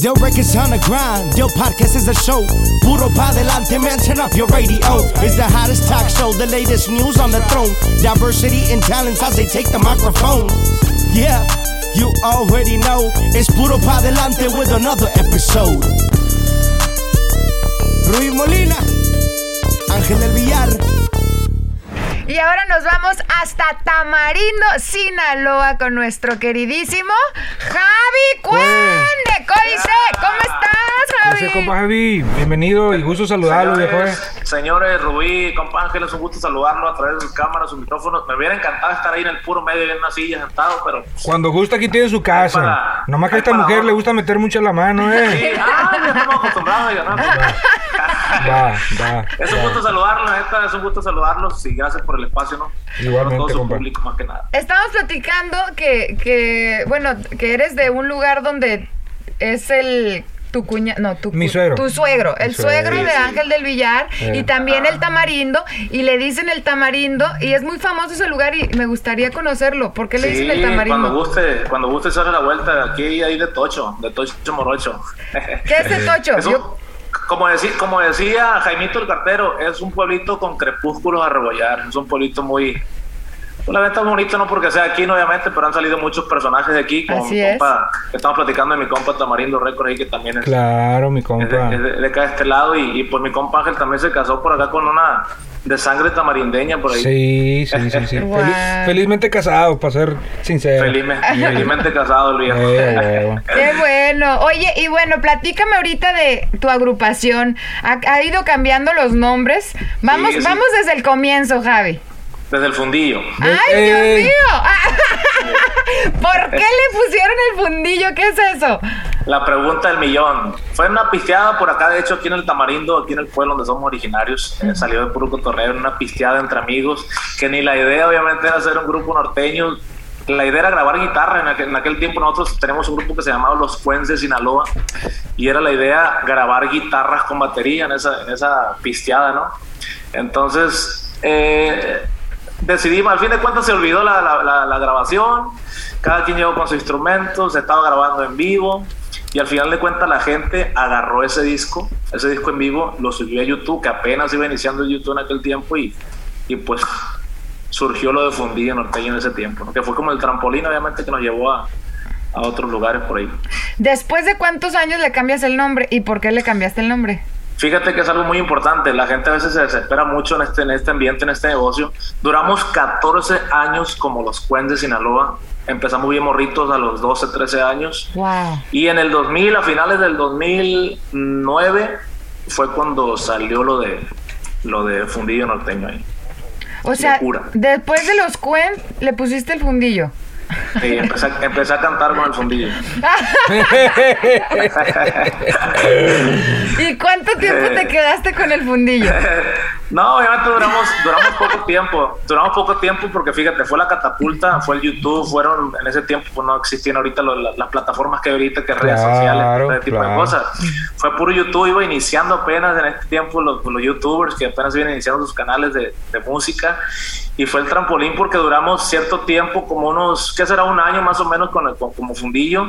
Del records on the grind, Del podcast is a show. Puro pa delante, man, turn up your radio. It's the hottest talk show, the latest news on the throne. Diversity and talents as they take the microphone. Yeah, you already know. It's Puro pa delante with another episode. Rui Molina, Ángel del Villar. Y ahora nos vamos hasta Tamarindo, Sinaloa, con nuestro queridísimo Javi Cuen de Códice. ¿Cómo estás, Javi? Dice, compa Javi, bienvenido y gusto saludarlo, viejo. eh. Señores, señores, Rubí, compa Ángel, es un gusto saludarlo a través de sus cámaras, sus micrófonos. Me hubiera encantado estar ahí en el puro medio en una silla sentado, pero. Cuando gusta aquí tiene su casa. para- Nomás que a esta mujer le gusta meter mucho la mano, Sí, eh. ah, ya estamos acostumbrados ya, ¿no? Va, va. Es un va. gusto saludarlos, neta, es un gusto saludarlos y gracias por el espacio, ¿no? Igualmente, todo su compa. público, más que nada. Estamos platicando que, que, bueno, que eres de un lugar donde es el tu cuña, no, tu, Mi suegro. tu suegro, el suegro. de sí. Ángel del Villar Eh. y también el tamarindo y le dicen el tamarindo y es muy famoso ese lugar y me gustaría conocerlo. ¿Por qué le dicen el Sí, cuando tamarindo? guste, cuando guste se hace la vuelta, aquí hay de tocho, de tocho morocho. ¿Qué es el tocho? Es un- Yo- como, decía, como decía Jaimito el cartero, es un pueblito con crepúsculos a rebollar. Es un pueblito muy. Pues, La neta es bonito, no porque sea aquí, no, obviamente, pero han salido muchos personajes de aquí. Como Así mi es. compa, que estamos platicando de mi compa Tamarindo Records ahí, que también es, Claro, mi es compa. es de- es de acá de este lado. Y, y pues mi compa Ángel también se casó por acá con una de sangre tamarindeña por ahí. Sí, sí, sí, sí. Felizmente casado, para ser sincero. Felizmente, felizmente casado viejo. Eh. Qué bueno. Oye, y bueno, platícame ahorita de tu agrupación. Ha, ha ido cambiando los nombres. Vamos, Sí, sí. vamos desde el comienzo, Javi. Desde el fundillo. ¡Ay, Eh. Dios mío! ¿Por qué le pusieron el fundillo? ¿Qué es eso? La pregunta del millón. Fue una pisteada por acá, de hecho, aquí en el Tamarindo, aquí en el pueblo donde somos originarios. eh, salió de puro cotorreo, en una pisteada entre amigos, que ni la idea, obviamente, era hacer un grupo norteño. La idea era grabar guitarra. En aquel, en aquel tiempo nosotros tenemos un grupo que se llamaba Los Fuentes de Sinaloa. Y era la idea grabar guitarras con batería en esa, en esa pisteada, ¿no? Entonces, eh, decidimos, al fin de cuentas se olvidó la, la- la- grabación, cada quien llegó con su instrumento, se estaba grabando en vivo y al final de cuentas la gente agarró ese disco, ese disco en vivo, lo subió a YouTube, que apenas iba iniciando YouTube en aquel tiempo y, y pues surgió lo de Fundillo Norteño en ese tiempo, que fue como el trampolín obviamente que nos llevó a, a otros lugares por ahí. ¿Después de cuántos años le cambias el nombre? ¿Y por qué le cambiaste el nombre? Fíjate que es algo muy importante. La gente a veces se desespera mucho en este, en este ambiente, en este negocio. Duramos 14 años como los Cuens de Sinaloa. Empezamos bien morritos a los 12, 13 años. Wow. Y en el 2000, a finales del 2009, fue cuando salió lo de lo de Fundillo Norteño ahí. O sea, Locura. después de los cuen le pusiste el fundillo. Y empecé, a- empecé a cantar con el fundillo. ¿Y cuánto tiempo te quedaste con el fundillo? No, obviamente duramos, duramos poco tiempo. Duramos poco tiempo porque fíjate, fue la catapulta, fue el YouTube, fueron en ese tiempo, pues no existían ahorita lo- la- las plataformas que ahorita, que redes Claro, sociales, ese tipo de cosas. Fue puro YouTube, iba iniciando apenas en este tiempo los, los youtubers que apenas iban iniciando sus canales de, de música. Y fue el trampolín porque duramos cierto tiempo, como unos, ¿qué será? Un año más o menos con el- con- como fundillo.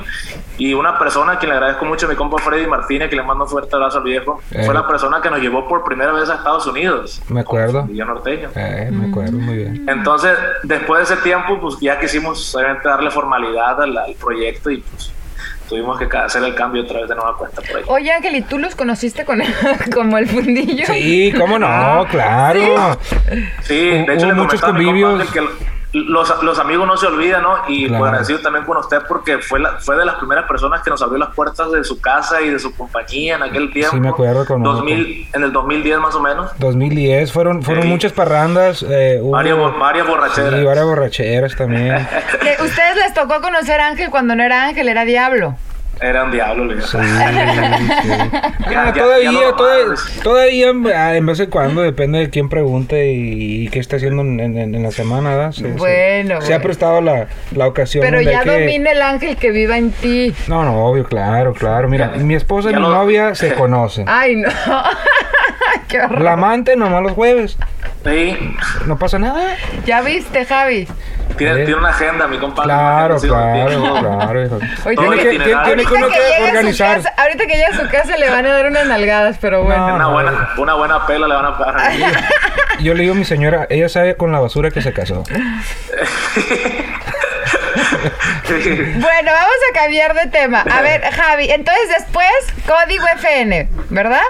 Y una persona a quien le agradezco mucho, mi compa Freddy Martínez, que le mando un fuerte abrazo al viejo, Eh. fue la persona que nos llevó por primera vez a Estados Unidos. Me acuerdo. Fundillo norteño. Eh, me acuerdo muy bien. Entonces, después de ese tiempo, pues ya quisimos obviamente darle formalidad al, al proyecto y pues tuvimos que hacer el cambio otra vez de nueva cuenta por ahí. Oye, Ángel, ¿y tú los conociste con el- como el fundillo? Sí, cómo no, claro. Sí, de hecho, le muchos comentaba a mi compa convivios. Ángel que los, los amigos no se olvidan, ¿no? Y Claro. pues agradecido también con usted porque fue, la, fue de las primeras personas que nos abrió las puertas de su casa y de su compañía en aquel tiempo. me acuerdo con 2000, En el 2010 más o menos. 2010 fueron, fueron Sí. muchas parrandas. Eh, hubo- Varias, bo- varias borracheras. Sí, varias borracheras también. Ustedes les tocó conocer a Ángel cuando no era Ángel, era Diablo. Era un diablo, le. Sí, sí. Ah, todavía, ya todavía, ah, en vez en cuando, depende de quién pregunte y, y qué está haciendo en, en- en la semana, se- Bueno, Se, ha prestado la, la ocasión. Pero ya que- domina el ángel que viva en ti. No, no, obvio, claro, claro. Mira, Ya- mi esposa y mi lo- novia se conocen. Ay, no. Qué horror. La amante nomás los jueves. Sí, No pasa nada. ¿Ya viste, Javi? tiene, una agenda, mi compadre. Claro, claro, tiene- claro. hijo. Oye, Tiene que, tiene uno Ahorita que que llegue a su organizar. casa- ahorita que llegue a su casa le van a dar unas nalgadas, pero bueno. No. Una buena, una buena pela le van a pagar. Yo le digo a mi señora, ella sabe con la basura que se casó. Bueno, vamos a cambiar de tema. A ver, Javi, entonces después, Código FN, ¿verdad?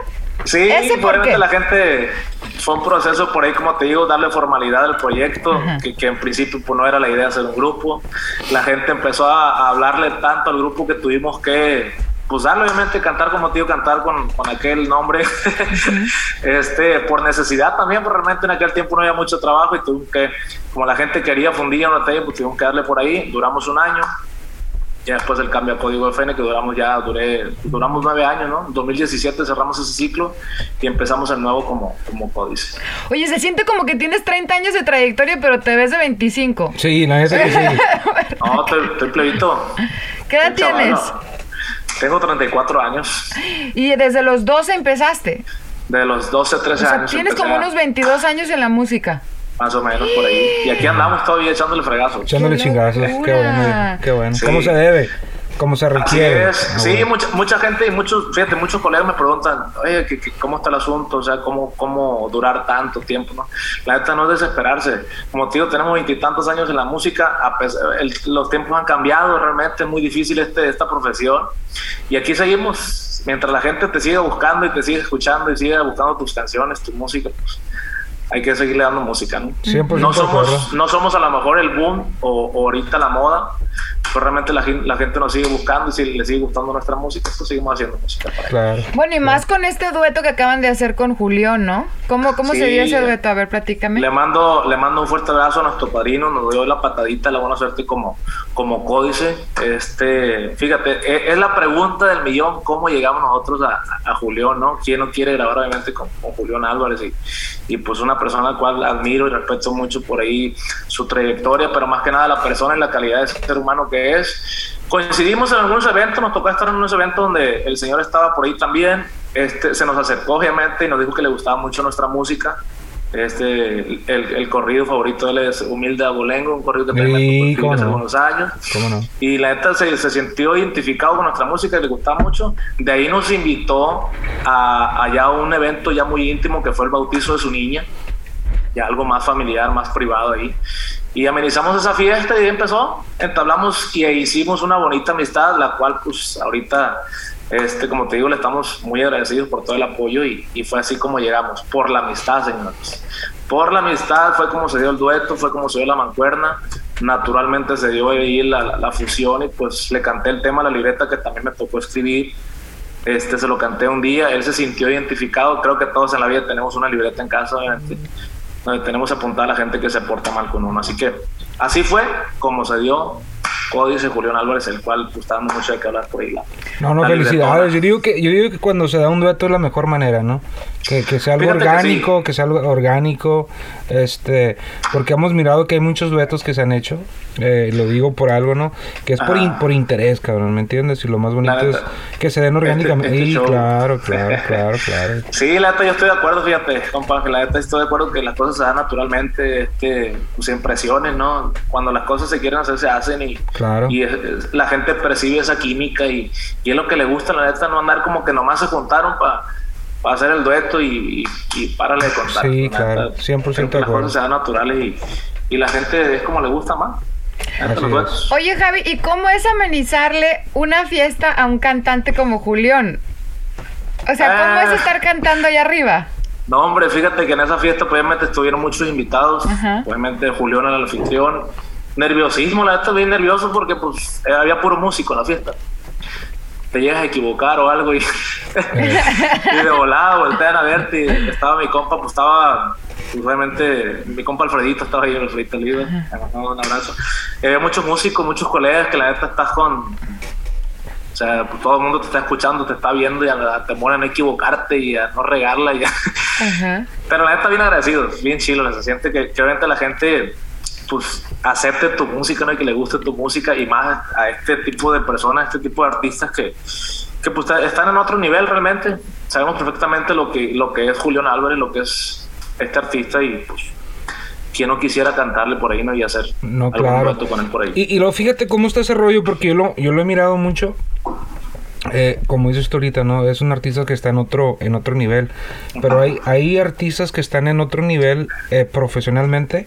Sí, ¿Ese por obviamente la gente fue un proceso por ahí, como te digo, darle formalidad al proyecto, que, que en principio pues, no era la idea hacer un grupo. La gente empezó a, a hablarle tanto al grupo que tuvimos que, pues darle obviamente cantar como te digo, cantar con, con aquel nombre, este, por necesidad también, porque realmente en aquel tiempo no había mucho trabajo y tuvimos que, como la gente quería fundir una talla, pues tuvimos que darle por ahí, duramos un año. Ya después del cambio a código FN, que duramos ya, duré, duramos nueve años, ¿no? En 2017 cerramos ese ciclo y empezamos el nuevo como, como códice. Oye, se siente como que tienes 30 años de trayectoria, pero te ves de 25. Sí, la neta que sí. No, estoy, estoy plebito. ¿Qué edad tienes? Tengo 34 años. Y desde los 12 empezaste. De los 12, O 13 sea, años. tienes empecé como a- unos 22 años en la música. Más o menos por ahí. Y aquí andamos todavía echándole fregazo. Echándole ¡Qué chingazos. Qué bueno, qué bueno. Sí. ¿Cómo se debe? ¿Cómo se Así requiere? es. Ah, sí, bueno. mucha, mucha gente y muchos, fíjate, muchos colegas me preguntan, oye, ¿qué- qué- ¿cómo está el asunto? O sea, ¿cómo, ¿cómo durar tanto tiempo? ¿no? La neta no es desesperarse. Como te digo, tenemos veintitantos años en la música, a pesar- el- los tiempos han cambiado, realmente es muy difícil este, esta profesión. Y aquí seguimos, mientras la gente te siga buscando y te sigue escuchando y sigue buscando tus canciones, tu música, pues hay que seguirle dando música, ¿no? 100% No somos, no somos a lo mejor el boom o, o ahorita la moda, pero realmente la, la gente nos sigue buscando y si le sigue gustando nuestra música, pues seguimos haciendo música para ellos. Claro. Bueno, y más con este dueto que acaban de hacer con Julián, ¿no? ¿Cómo, cómo se Sí. dio ese dueto? A ver, platícame. Le mando, le mando un fuerte abrazo a nuestro padrino, nos dio la patadita, la buena suerte como, como códice. Este, fíjate, e- es, la pregunta del millón, ¿cómo llegamos nosotros a, a Julián, no? ¿Quién no quiere grabar obviamente con, con Julián Álvarez? Y, y pues una persona a la cual admiro y respeto mucho por ahí su trayectoria, pero más que nada la persona y la calidad de ser humano que es. Coincidimos en algunos eventos, nos tocó estar en unos eventos donde el señor estaba por ahí también. Este, se nos acercó obviamente y nos dijo que le gustaba mucho nuestra música. Este, el, el corrido favorito de él es Humilde Abolengo, un corrido que hace no. algunos años. ¿Cómo no? Y la neta se, se sintió identificado con nuestra música y le gustaba mucho. De ahí nos invitó a, allá a un evento ya muy íntimo que fue el bautizo de su niña. Ya algo más familiar, más privado ahí. Y amenizamos esa fiesta y ahí empezó. Entablamos y hicimos una bonita amistad, la cual pues ahorita, este, como te digo, le estamos muy agradecidos por todo el apoyo y, y fue así como llegamos, por la amistad, señores. Por la amistad fue como se dio el dueto, fue como se dio la mancuerna. Naturalmente se dio ahí la, la, la fusión y pues le canté el tema a la libreta que también me tocó escribir. Este se lo canté un día, él se sintió identificado. Creo que todos en la vida tenemos una libreta en casa, obviamente, donde tenemos apuntada a la gente que se porta mal con uno. Así que así fue como se dio Códice Julián Álvarez, el cual pues estábamos mucho de que hablar por ahí. La, No, no, felicidades. Yo digo que yo digo que cuando se da un dueto es la mejor manera, ¿no? Que, que sea algo Fíjate que orgánico, sí. que, sea algo orgánico, este, porque hemos mirado que hay muchos duetos que se han hecho, eh, lo digo por algo, ¿no? Que es por, in- por interés, cabrón, ¿me entiendes? Y lo más bonito es que se den orgánicamente. este Sí, show. claro, claro, claro, claro. Sí, la neta yo estoy de acuerdo, fíjate, compa, que la neta estoy de acuerdo que las cosas se dan naturalmente, este, pues impresiones, ¿no? Cuando las cosas se quieren hacer, se hacen y, Claro. y es- es- la gente percibe esa química y, y es lo que le gusta, la neta, no andar como que nomás se juntaron para hacer el dueto y, y, y párale de contar. Sí, La claro, neta, 100% creo que de Las cosas se dan naturales y, y la gente es como le gusta más. Oye, Javi, ¿y cómo es amenizarle una fiesta a un cantante como Julián? O sea, ¿cómo Ah. es estar cantando allá arriba? No, hombre, fíjate que en esa fiesta, pues, obviamente, estuvieron muchos invitados. Ajá. Obviamente, Julián era el anfitrión. Nerviosismo, la neta, bien nervioso porque, pues, eh, había puro músico en la fiesta. Te llegas a equivocar o algo y, y de volada voltean a verte. Y estaba mi compa, pues, estaba, pues, obviamente, mi compa Alfredito estaba ahí, Alfredito Lido. Le mandamos un abrazo. Y había muchos músicos, muchos colegas que la neta estás con, o sea, pues, todo el mundo te está escuchando, te está viendo y a- te moran a no equivocarte y a no regarla. Y a-. Pero la neta, bien agradecidos, bien chilo. Se siente que, que obviamente la gente pues acepte tu música ¿no? y que le guste tu música y más a este tipo de personas, este tipo de artistas que, que pues, están en otro nivel realmente. Sabemos perfectamente lo que, lo que es Julián Álvarez, lo que es este artista y pues quien no quisiera cantarle por ahí, ¿no? Y hacer No, algún claro. con él por ahí. Y, y luego fíjate cómo está ese rollo, porque yo lo, yo lo he mirado mucho. Eh, como dices tú ahorita, ¿no? Es un artista que está en otro, en otro nivel. Pero hay, hay artistas que están en otro nivel eh, profesionalmente,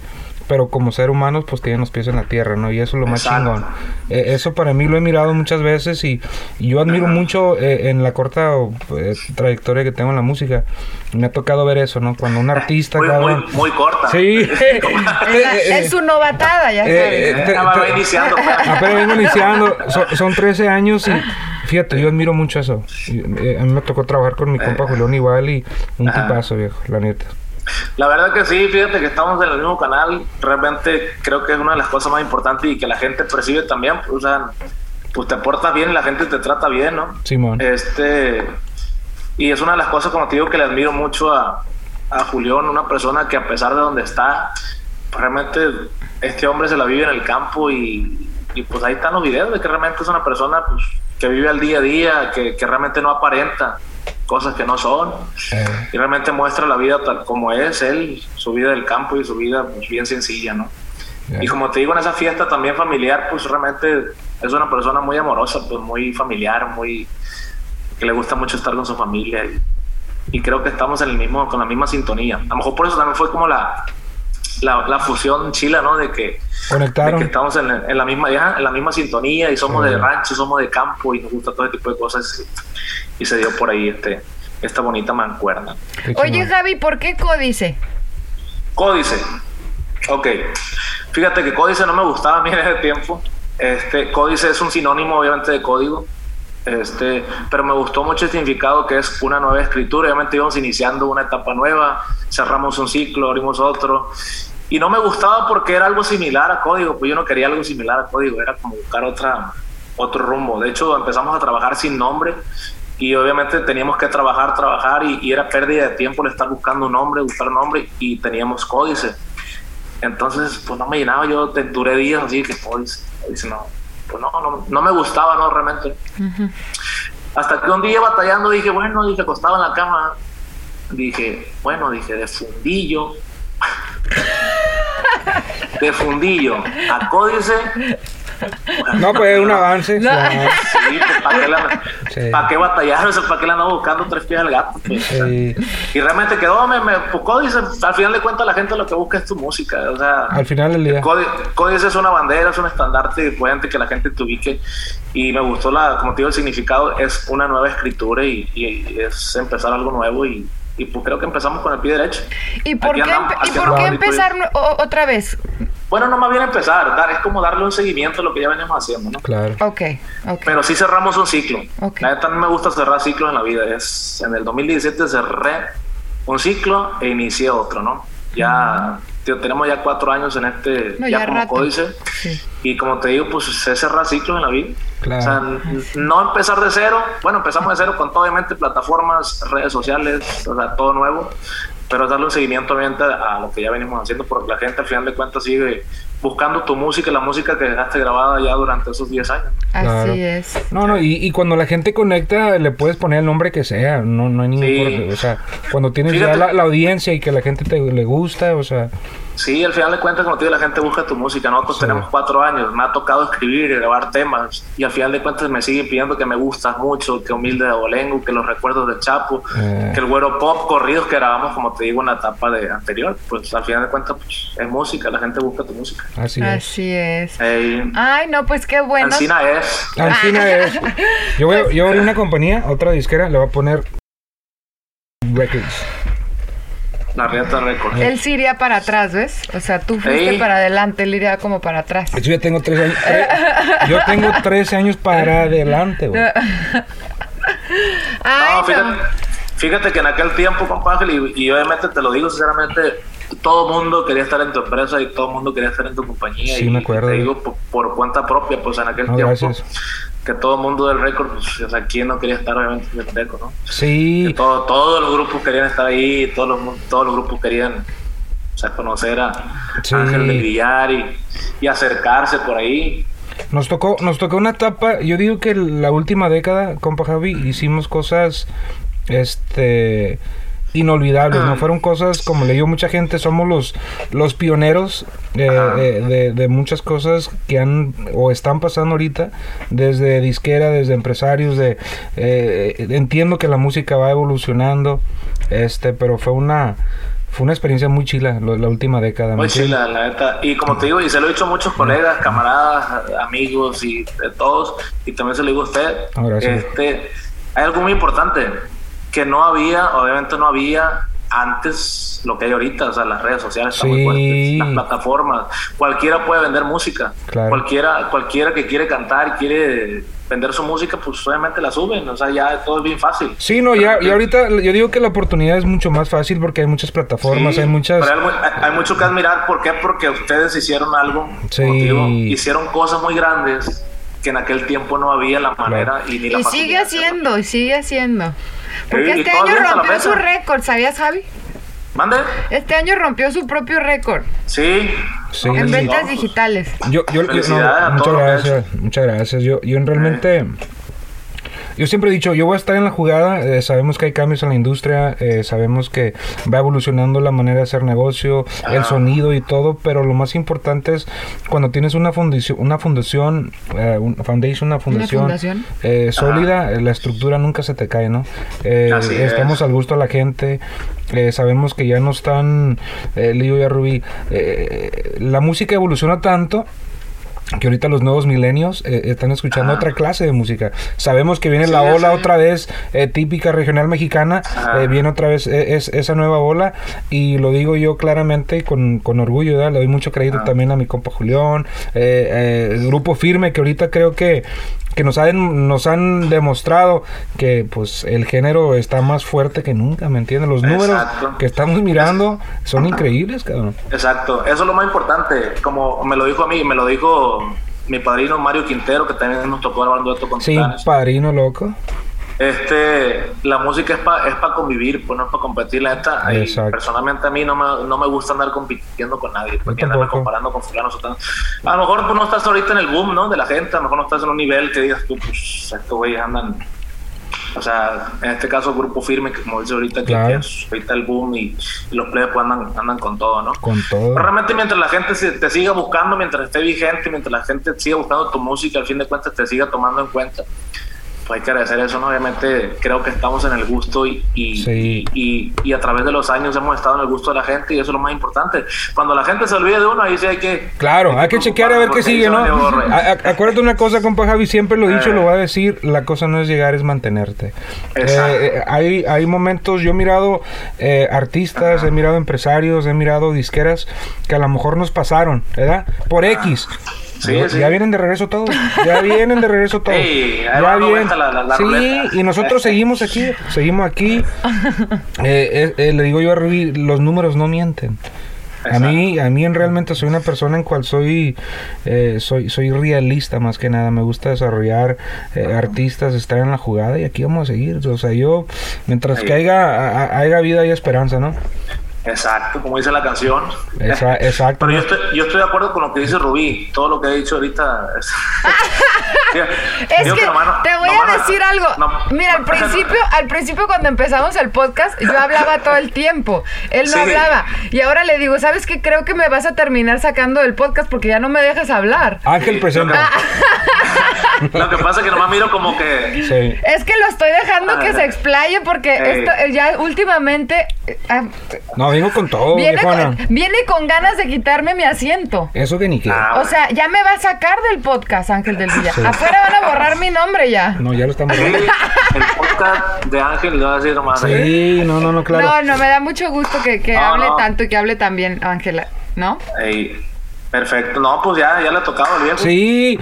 pero como ser humanos, pues tienen los pies en la tierra, ¿no? Y eso es lo más Exacto. chingón. Eh, eso para mí lo he mirado muchas veces y, y yo admiro mucho eh, en la corta eh, trayectoria que tengo en la música. Me ha tocado ver eso, ¿no? Cuando un artista, muy, cabrón. muy, muy corta. Sí. Es, su novatada, ya Eh, sabes. eh, Eh, va iniciando. Apenas vengo iniciando, son, son 13 años y fíjate, yo admiro mucho eso. Y, eh, a mí me tocó trabajar con mi compa Julián igual y un Ajá. tipazo, viejo, la neta. La verdad que sí, fíjate que estamos en el mismo canal. Realmente creo que es una de las cosas más importantes y que la gente percibe también. O sea, pues te portas bien y la gente te trata bien, ¿no? Simón. Este, y es una de las cosas, como te digo, que le admiro mucho a, a Julián, una persona que a pesar de donde está, realmente este hombre se la vive en el campo y, y, pues ahí están los videos de que realmente es una persona pues, que vive al día a día, que, que realmente no aparenta cosas que no son y realmente muestra la vida tal como es él, su vida del campo y su vida pues, bien sencilla, ¿no? Y como te digo, en esa fiesta también familiar, pues realmente es una persona muy amorosa, pues muy familiar, muy que le gusta mucho estar con su familia y, y creo que estamos en el mismo, con la misma sintonía. A lo mejor por eso también fue como la, la, la fusión chila, ¿no? De que, de que estamos en, en la misma, en la misma sintonía y somos Sí. de rancho, somos de campo y nos gusta todo ese tipo de cosas y, y se dio por ahí este, esta bonita mancuerna. Oye. Javi, ¿por qué códice? Códice. Ok. Fíjate que códice no me gustaba a mí en ese tiempo. Este, códice es un sinónimo, obviamente, de código. Este, pero me gustó mucho el significado que es una nueva escritura. Obviamente íbamos iniciando una etapa nueva, cerramos un ciclo, abrimos otro. Y no me gustaba porque era algo similar a código, pues yo no quería algo similar a código, era como buscar otra, otro rumbo. De hecho, empezamos a trabajar sin nombre y obviamente teníamos que trabajar, trabajar y, y era pérdida de tiempo el estar buscando un nombre, buscar un nombre y teníamos códice. Entonces, pues no me llenaba, yo duré días así que códice, códice no, pues no, no, no me gustaba, no, realmente. Hasta que un día batallando dije, bueno, dije, acostado en la cama, dije, bueno, dije, de fundillo, de fundillo a códice, No, pues un avance. No. ya. sí, pues, ¿para qué, la- Sí. ¿para qué batallar? O sea, ¿para qué le andaba buscando tres pies al gato? pues? Sí. Y realmente quedó, me, me pues, Códice, al final de cuentas la gente lo que busca es tu música, o sea, Al final del día. Códice, Códice es una bandera, es un estandarte puente que la gente te ubique y me gustó la, como te digo, el significado es una nueva escritura y, y es empezar algo nuevo y, y pues creo que empezamos con el pie derecho. ¿Y por Aquí qué, andamos, empe- ¿y por qué empezar o- otra vez? Bueno, no más bien empezar, dar, es como darle un seguimiento a lo que ya venimos haciendo, ¿no? Claro. Ok, ok. Pero sí cerramos un ciclo. Ok. La neta a mí me gusta cerrar ciclos en la vida. Es, en el 2017 cerré un ciclo e inicié otro, ¿no? Ya tío, tenemos ya cuatro años en este, No, ya, ya como rato. códice. Sí. Y como te digo, pues sé cerrar ciclos en la vida. Claro. O sea, no empezar de cero. Bueno, empezamos de cero con todo, obviamente plataformas, redes sociales, o sea, todo nuevo. Pero darle un seguimiento obviamente a lo que ya venimos haciendo, porque la gente al final de cuentas sigue buscando tu música, la música que dejaste grabada ya durante esos 10 años. Así Claro. es. No, no, y, y cuando la gente conecta, le puedes poner el nombre que sea, no, no hay ningún Sí. problema. O sea, cuando tienes Fíjate. ya la, la audiencia y que la gente te le gusta, o sea, Sí, al final de cuentas, como te digo, la gente busca tu música. Nosotros Sí. tenemos cuatro años, me ha tocado escribir y grabar temas. Y al final de cuentas me siguen pidiendo que me gustas mucho, que Humilde de Abolengo, que los recuerdos del Chapo, Eh. que el Güero Pop, corridos que grabamos, como te digo, en la etapa de anterior. Pues al final de cuentas pues, es música, la gente busca tu música. así es. Así es. Ey, Ay, no, pues qué bueno. Ancina es. Ancina es. Yo voy, a- yo voy a abrir una compañía, otra disquera, le voy a poner Records. La Riata. Él sí iría para atrás, ¿ves? O sea, tú fuiste Ey. para adelante, él iría como para atrás. Yo ya tengo tres años. tre- yo tengo 13 años para adelante, güey. Ay, No, no. fíjate, fíjate que en aquel tiempo, compa Ángel, y, y obviamente te lo digo sinceramente, todo el mundo quería estar en tu empresa y todo el mundo quería estar en tu compañía. Sí, y me acuerdo. Te digo por, por cuenta propia, pues en aquel No, tiempo, gracias. Que todo el mundo del récord, pues, o sea, ¿quién no quería estar obviamente en el récord, no? Que Sí, todo, todos los grupos querían estar ahí, todos los, todos los grupos querían o sea, conocer a Sí. Ángel del Villar y, y acercarse por ahí. nos tocó, nos tocó una etapa, yo digo que la última década, compa Javi, hicimos cosas, este, inolvidables, Ah. ¿no? Fueron cosas, como le digo mucha gente, somos los, los pioneros eh, de, de muchas cosas que han o están pasando ahorita, desde disquera, desde empresarios, de eh, entiendo que la música va evolucionando, este, pero fue una fue una experiencia muy chila lo- la última década. ¿me Muy chila, la neta. Y como te digo, y se lo he dicho a muchos colegas, camaradas, amigos y de todos, y también se lo digo a usted. Ah, gracias. Este, hay algo muy importante que no había, obviamente no había antes lo que hay ahorita, o sea, las redes sociales están muy Sí. fuertes, las plataformas, cualquiera puede vender música, Claro. cualquiera, cualquiera que quiere cantar, quiere vender su música, pues obviamente la suben, o sea, ya todo es bien fácil. Sí, no, ya, y ahorita yo digo que la oportunidad es mucho más fácil porque hay muchas plataformas, Sí, hay muchas... pero hay, hay- mucho que admirar. ¿Por qué? Porque ustedes hicieron algo, Sí. hicieron cosas muy grandes que en aquel tiempo no había la manera y ni la Y sigue haciendo, y sigue haciendo. Porque Sí, y este año rompió su récord, ¿sabías, Javi? ¿Mande? Este año rompió su propio récord Sí. Sí. en Sí. ventas digitales. Yo, yo, yo- no, muchas gracias, muchas gracias. Yo, yo en realmente, yo siempre he dicho, yo voy a estar en la jugada. eh, sabemos que hay cambios en la industria, eh, sabemos que va evolucionando la manera de hacer negocio, el Ajá. sonido y todo, pero lo más importante es cuando tienes una fundación, una fundación, eh, un foundation, una fundación, fundación? eh, sólida, eh, la estructura nunca se te cae, ¿no? Eh, Así estamos es. al gusto a la gente. eh, sabemos que ya no están, eh, le digo ya a Rubí, eh, la música evoluciona tanto que ahorita los nuevos milenios eh, están escuchando otra clase de música. Sabemos que viene Sí, la ola sí. otra vez eh, típica regional mexicana, eh, viene otra vez es, esa nueva ola y lo digo yo claramente con, con orgullo, ¿verdad? le doy mucho crédito también a mi compa Julián, el grupo firme que ahorita creo que que nos han, nos han demostrado que pues el género está más fuerte que nunca, ¿me entiendes? Los números Exacto. que estamos mirando son increíbles, cabrón. Exacto, eso es lo más importante. Como me lo dijo a mí, me lo dijo mi padrino Mario Quintero, que también nos tocó grabar un dueto con Sí, padrino loco. Este, la música es para es pa convivir, pues no es para competir, la neta. Y personalmente a mí no me, no me gusta andar compitiendo con nadie, porque andarme tampoco. comparando con fulano o tal. A lo mejor pues, no estás ahorita en el boom, ¿no? De la gente, a lo mejor no estás en un nivel que digas tú, pues estos güeyes andan. O sea, en este caso, grupo firme, que como dice ahorita, que, Claro. que es ahorita el boom y, y los players pues, andan, andan con todo, ¿no? Con todo. Pero realmente mientras la gente se- te siga buscando, mientras esté vigente, mientras la gente siga buscando tu música, al fin de cuentas te siga tomando en cuenta, pues hay que agradecer eso, ¿no? Obviamente creo que estamos en el gusto y, y, Sí. y, y a través de los años hemos estado en el gusto de la gente y eso es lo más importante. Cuando la gente se olvide de uno, ahí sí hay que... Claro, hay que chequear a ver qué sigue, ¿no? acuérdate una cosa, compa Javi, siempre lo he dicho, Eh. lo voy a decir, la cosa no es llegar, es mantenerte. Exacto. Eh, eh, hay, hay momentos, yo he mirado eh, artistas, he mirado empresarios, he mirado disqueras que a lo mejor nos pasaron, ¿verdad? Por X. Sí, Yo- sí. Ya vienen de regreso todos, ya vienen de regreso todos. Sí, ya vienen. vuelta la- la- la sí, ruleta. y nosotros seguimos aquí, seguimos aquí. Eh, eh, eh, le digo yo a Rubí, los números no mienten. A mí, a mí en realmente soy una persona en cual soy, eh, soy, soy realista más que nada. Me gusta desarrollar eh, artistas, estar en la jugada y aquí vamos a seguir. O sea, yo, mientras que haya, a- haya vida, hay esperanza, ¿no? Exacto, como dice la canción. Esa- exacto. Pero yo estoy, yo estoy de acuerdo con lo que dice Rubí. Todo lo que ha dicho ahorita. Es, Es que te voy a decir algo. no- Mira, al no- principio, al principio cuando empezamos el podcast, yo hablaba todo el tiempo. Él no Sí. hablaba. Y ahora le digo, ¿sabes qué? Creo que me vas a terminar sacando del podcast porque ya no me dejas hablar. Ángel presenta. Lo que pasa es que nomás miro como que. Sí. Es que lo estoy dejando que Ah, se explaye porque esto ya últimamente eh, ah, No, vengo con todo, viene, con, viene con ganas de quitarme mi asiento. Eso que ni qué. Ah, O sea, ya me va a sacar del podcast, Ángel del Villa. Afuera van a borrar mi nombre ya. No, ya lo estamos Sí, viendo. el podcast de Ángel le va a decir nomás ahí. Sí, no, no, no, claro. No, no, me da mucho gusto que, que No, hable no. tanto y que hable tan bien, Ángela, ¿no? Ey, perfecto. No, pues ya, ya le ha tocado el viejo. Sí,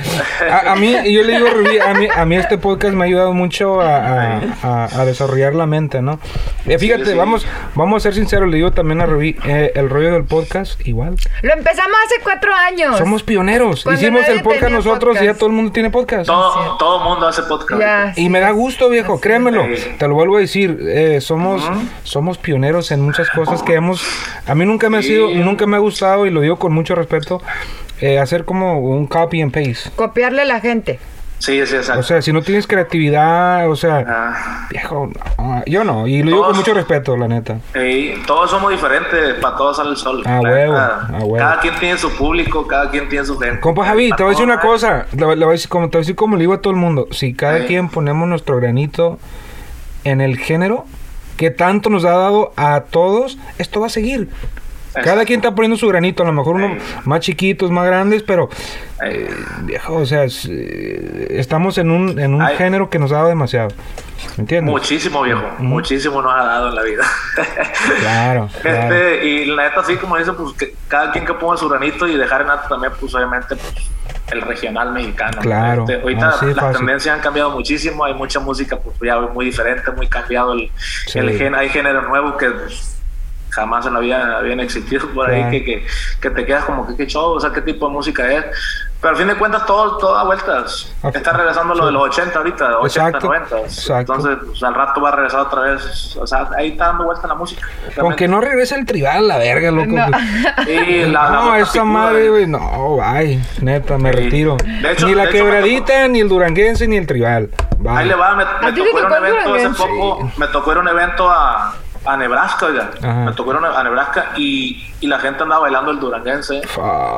a, a mí, yo le digo, Rubí, a mí, a mí este podcast me ha ayudado mucho a, a- a- a desarrollar la mente, ¿no? Eh, fíjate, Sí, sí. vamos vamos a ser sinceros, le digo también a Rubí, eh, el rollo del podcast, igual. Lo empezamos hace cuatro años. Somos pioneros. Cuando Hicimos el podcast nosotros y ya todo el mundo tiene podcast. Todo, todo mundo hace podcast. Ya. Y me da gusto, viejo, créemelo. Sí. Te lo vuelvo a decir, eh, somos somos pioneros en muchas cosas que hemos a mí nunca me ha sido nunca me ha gustado y lo digo con mucho respeto eh, hacer como un copy and paste. Copiarle a la gente. Sí, sí, exacto. O sea, si no tienes creatividad, o sea, Ah. viejo, no, yo no. Y lo digo con mucho respeto, la neta. Y todos somos diferentes, para todos sale el sol. A La huevo, neta, a huevo. Cada quien tiene su público, cada quien tiene su gente. Compa Javi, te voy a decir una cosa. Le, le voy a decir, como, te voy a decir como le digo a todo el mundo. Si cada Sí. quien ponemos nuestro granito en el género que tanto nos ha dado a todos, esto va a seguir. Cada quien está poniendo su granito, a lo mejor unos más chiquitos, más grandes, pero Eh, viejo, o sea, es, eh, estamos en un, en un Ay. género que nos ha dado demasiado. ¿Me entiendes? Muchísimo, viejo. Muchísimo nos ha dado en la vida. Claro, claro. Este, y la neta, sí, como dice, pues que cada quien que ponga su granito y dejar en alto también, pues obviamente, pues, el regional mexicano. Claro, Este, ahorita así de las fácil. tendencias han cambiado muchísimo, hay mucha música pues ya muy diferente, muy cambiado el, Sí. el gen, hay géneros nuevos que pues, jamás en la vida habían existido por ahí que, que, que te quedas como que qué show, o sea, qué tipo de música es. Pero al fin de cuentas todo, todo da vueltas. Ah, Está regresando lo sí. de los 80 ahorita, 80, Exacto, 90. exacto. Entonces, pues, al rato va a regresar otra vez. O sea, ahí está dando vuelta la música. Con que no regrese el tribal, la verga, loco. No. Sí, la- la no, boca esa madre, eh. güey, no, bye, neta, me Sí. retiro. De hecho- ni la de hecho, me quebradita, ni el duranguense, ni el tribal. Bye. Ahí le va, me, me tocó ir a un evento hace poco, me tocó ir a un evento a, a Nebraska, oiga. Ajá. Me tocó ir a Nebraska y, y la gente andaba bailando el duranguense.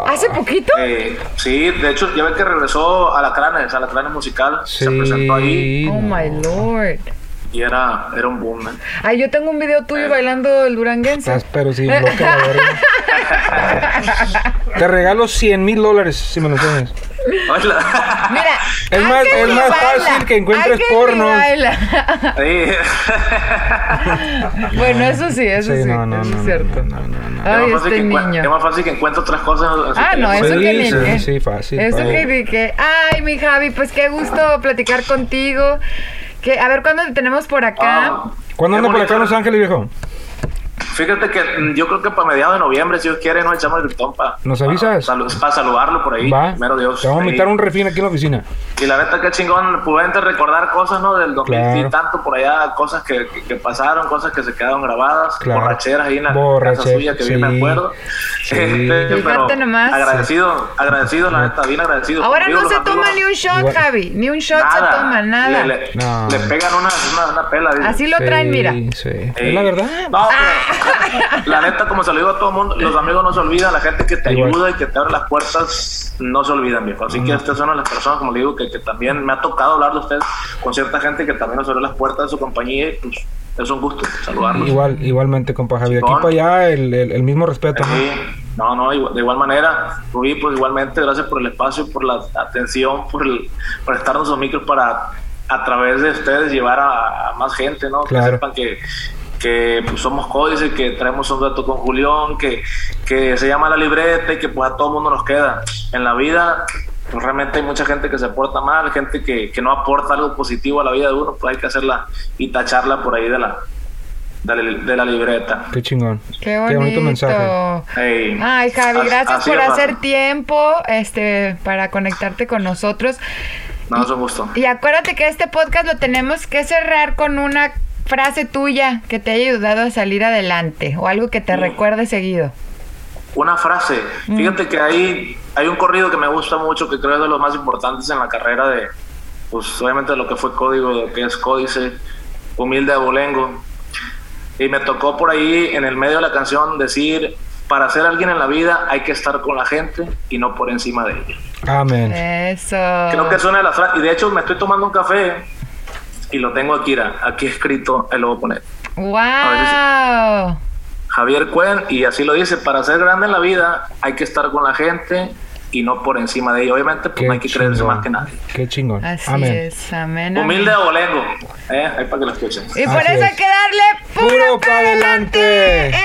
¿Hace poquito? Eh, sí, de hecho, ya ve que regresó a la Cranes, a la Cranes musical, se presentó ahí Sí. Oh my lord. Y era, era un boom. ¿eh? Ay, yo tengo un video tuyo bailando el duranguense. Estás pero boca la verga. Te regalo 100 mil dólares si me lo enseñas. Hola. Mira, Es más- es más baila, fácil que encuentres ni porno. Sí. bueno, eso sí, eso sí, Sí, no, no, eso no, es cierto. no, no, no, no. Ay, es, más fácil este que niño. es más fácil que encuentre otras cosas. Ah, no, eso Sí, que ni sí, qué. sí, fácil, Eso que qué. Ay, mi Javi, pues qué gusto platicar contigo. Que, a ver, ¿cuándo te tenemos por acá? Ah, ¿Cuándo anda por acá Los Ángeles, viejo? Fíjate que mm, yo creo que para mediados de noviembre, si Dios quiere, nos echamos el gritón para, ¿Nos avisas? para, saludarlo por ahí. Va. Primero Dios. Te vamos a invitar un refín aquí en la oficina. Y la neta, qué chingón, pudente recordar cosas, ¿no? Del 2000 Claro. y tanto por allá, cosas que, que, que pasaron, cosas que se quedaron grabadas, Claro. borracheras ahí en la Borrache- casa suya, que bien me sí. acuerdo. Sí. Este, Fíjate nomás. agradecido, agradecido, la neta, bien agradecido. Ahora Conmigo no se toma amigos, ni un shot, Igual- Javi. Ni un shot se toma, nada. Le, le- No. le pegan una, una, una pela. dice. Así lo traen, mira. Sí, sí. Sí. Es la verdad. No, pero la neta, como se lo digo a todo el mundo, los amigos no se olvidan, la gente que te Igual. ayuda y que te abre las puertas no se olvidan, viejo. Así que esta es una de las personas, como le digo, que, que también me ha tocado hablar de ustedes con cierta gente que también nos abrió las puertas de su compañía y pues es un gusto saludarlos. Igual, igualmente, compa Javi. De aquí para allá, el, el- el mismo respeto. ¿no? Sí, no, no, igual- de igual manera, Rubí, pues igualmente, gracias por el espacio, por la atención, por, el, por estarnos los micros para a través de ustedes llevar a, a más gente, ¿no? Claro. Que sepan que, que pues, somos códice, que traemos un dato con Julián, que, que se llama la libreta y que pues a todo mundo nos queda. En la vida, pues realmente hay mucha gente que se porta mal, gente que, que no aporta algo positivo a la vida de uno, pues hay que hacerla y tacharla por ahí de la, de la, de la libreta. Qué chingón. Qué bonito. mensaje. Ay, Javi, as- gracias así por hacer tiempo este, para conectarte con nosotros. No, es un gusto. Y acuérdate que este podcast lo tenemos que cerrar con una frase tuya que te haya ayudado a salir adelante o algo que te recuerde seguido. Una frase. Mm. Fíjate que hay, hay un corrido que me gusta mucho, que creo es de los más importantes en la carrera de, pues obviamente lo que fue código, de lo que es códice, humilde abolengo. Y me tocó por ahí en el medio de la canción decir, para ser alguien en la vida hay que estar con la gente y no por encima de ella. Amén. Eso. Creo que es una de las frases. Y de hecho me estoy tomando un café y lo tengo aquí, aquí escrito, ahí lo voy a poner. ¡Wow! Javier Cuen, y así lo dice, para ser grande en la vida hay que estar con la gente y no por encima de ella. Obviamente, pues Qué no hay que creerse más que nadie. Qué chingón. Así Amén. es, amén. amén. Humilde abolengo, ¿eh? Ahí para que lo escuchen. Y por Así eso es. hay que darle puro, Puro para pa' adelante. adelante.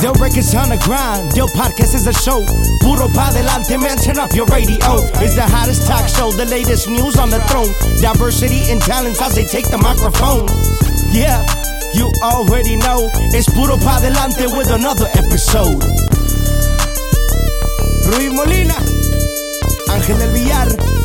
Del records on the grind, Del podcast is a show. Puro pa delante, man, turn up your radio. It's the hottest talk show, the latest news on the throne. Diversity and talents as they take the microphone. Yeah, you already know. It's Puro pa delante with another episode. Rui Molina, Ángel del Villar.